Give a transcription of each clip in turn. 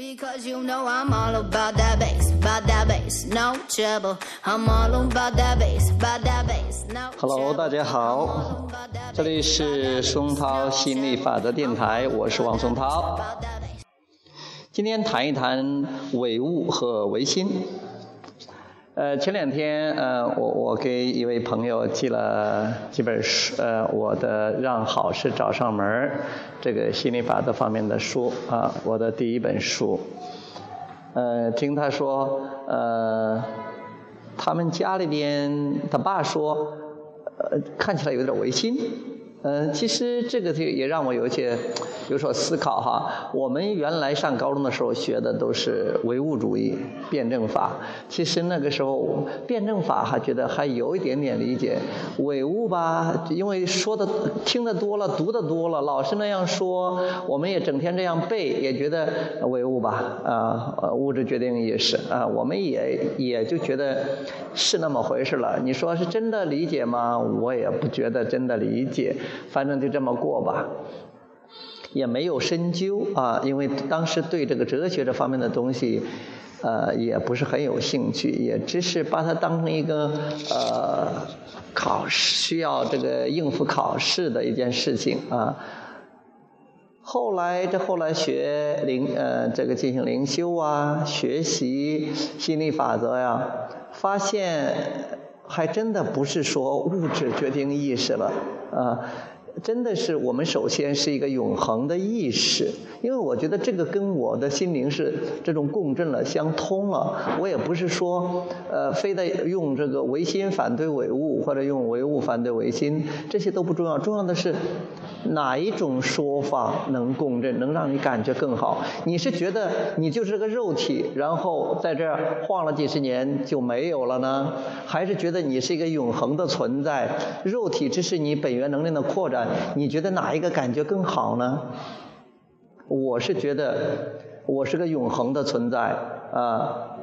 Because you know I'm all about that bass, about that bass, no trouble. I'm all about that bass, about that bass, no Hello，大家好，这里是松涛心理法则电台，我是王松涛。今天谈一谈唯物和唯心。呃，前两天呃，我我给一位朋友寄了几本书，呃，我的让好事找上门这个心理法则方面的书啊，我的第一本书。呃，听他说，呃，他们家里边，他爸说，呃，看起来有点违心。嗯，其实这个也让我有些有所思考哈。我们原来上高中的时候学的都是唯物主义、辩证法。其实那个时候辩证法还觉得还有一点点理解，唯物吧，因为说的听得多了、读的多了，老师那样说，我们也整天这样背，也觉得唯物吧，啊，物质决定意识啊，我们也也就觉得是那么回事了。你说是真的理解吗？我也不觉得真的理解。反正就这么过吧，也没有深究啊，因为当时对这个哲学这方面的东西，呃，也不是很有兴趣，也只是把它当成一个呃考试需要这个应付考试的一件事情啊。后来这后来学灵呃这个进行灵修啊，学习心理法则呀，发现还真的不是说物质决定意识了啊。真的是我们首先是一个永恒的意识，因为我觉得这个跟我的心灵是这种共振了、相通了。我也不是说，呃，非得用这个唯心反对唯物，或者用唯物反对唯心，这些都不重要。重要的是哪一种说法能共振，能让你感觉更好？你是觉得你就是个肉体，然后在这儿晃了几十年就没有了呢？还是觉得你是一个永恒的存在？肉体只是你本源能量的扩展。你觉得哪一个感觉更好呢？我是觉得我是个永恒的存在啊，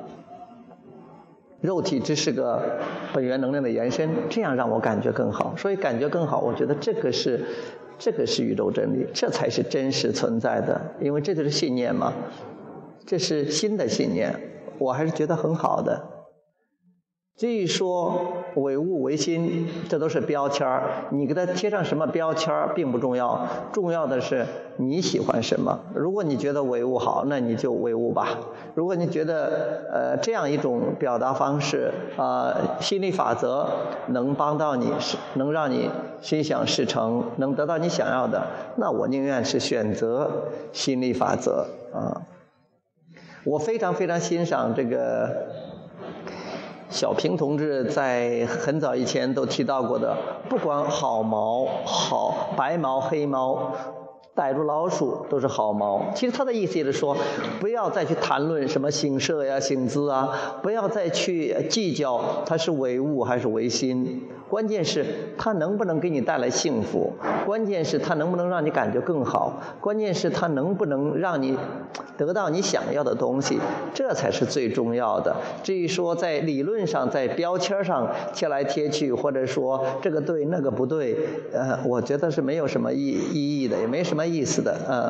肉体只是个本源能量的延伸，这样让我感觉更好。所以感觉更好，我觉得这个是这个是宇宙真理，这才是真实存在的，因为这就是信念嘛，这是新的信念，我还是觉得很好的。至于说唯物唯心，这都是标签儿。你给它贴上什么标签儿并不重要，重要的是你喜欢什么。如果你觉得唯物好，那你就唯物吧。如果你觉得呃这样一种表达方式啊，心理法则能帮到你，是能让你心想事成，能得到你想要的，那我宁愿是选择心理法则啊。我非常非常欣赏这个。小平同志在很早以前都提到过的，不管好毛、好白毛、黑毛。逮住老鼠都是好毛。其实他的意思也是说，不要再去谈论什么行舍呀、行姿啊，不要再去计较它是唯物还是唯心。关键是它能不能给你带来幸福，关键是它能不能让你感觉更好，关键是它能不能让你得到你想要的东西，这才是最重要的。至于说在理论上、在标签上贴来贴去，或者说这个对那个不对，呃，我觉得是没有什么意意义的，也没什么。意思的，嗯，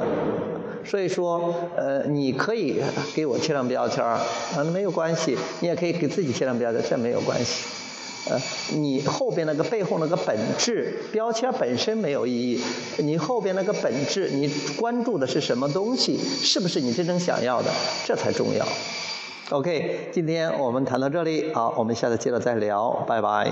所以说，呃，你可以给我贴上标签儿，啊，没有关系，你也可以给自己贴上标签，这没有关系，呃，你后边那个背后那个本质，标签本身没有意义，你后边那个本质，你关注的是什么东西，是不是你真正想要的，这才重要。OK，今天我们谈到这里，好，我们下次接着再聊，拜拜。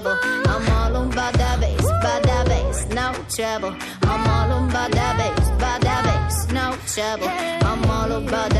treble. I'm all on by that bass, by that bass, no treble. I'm all on by that bass, by that bass, no treble. I'm all on by that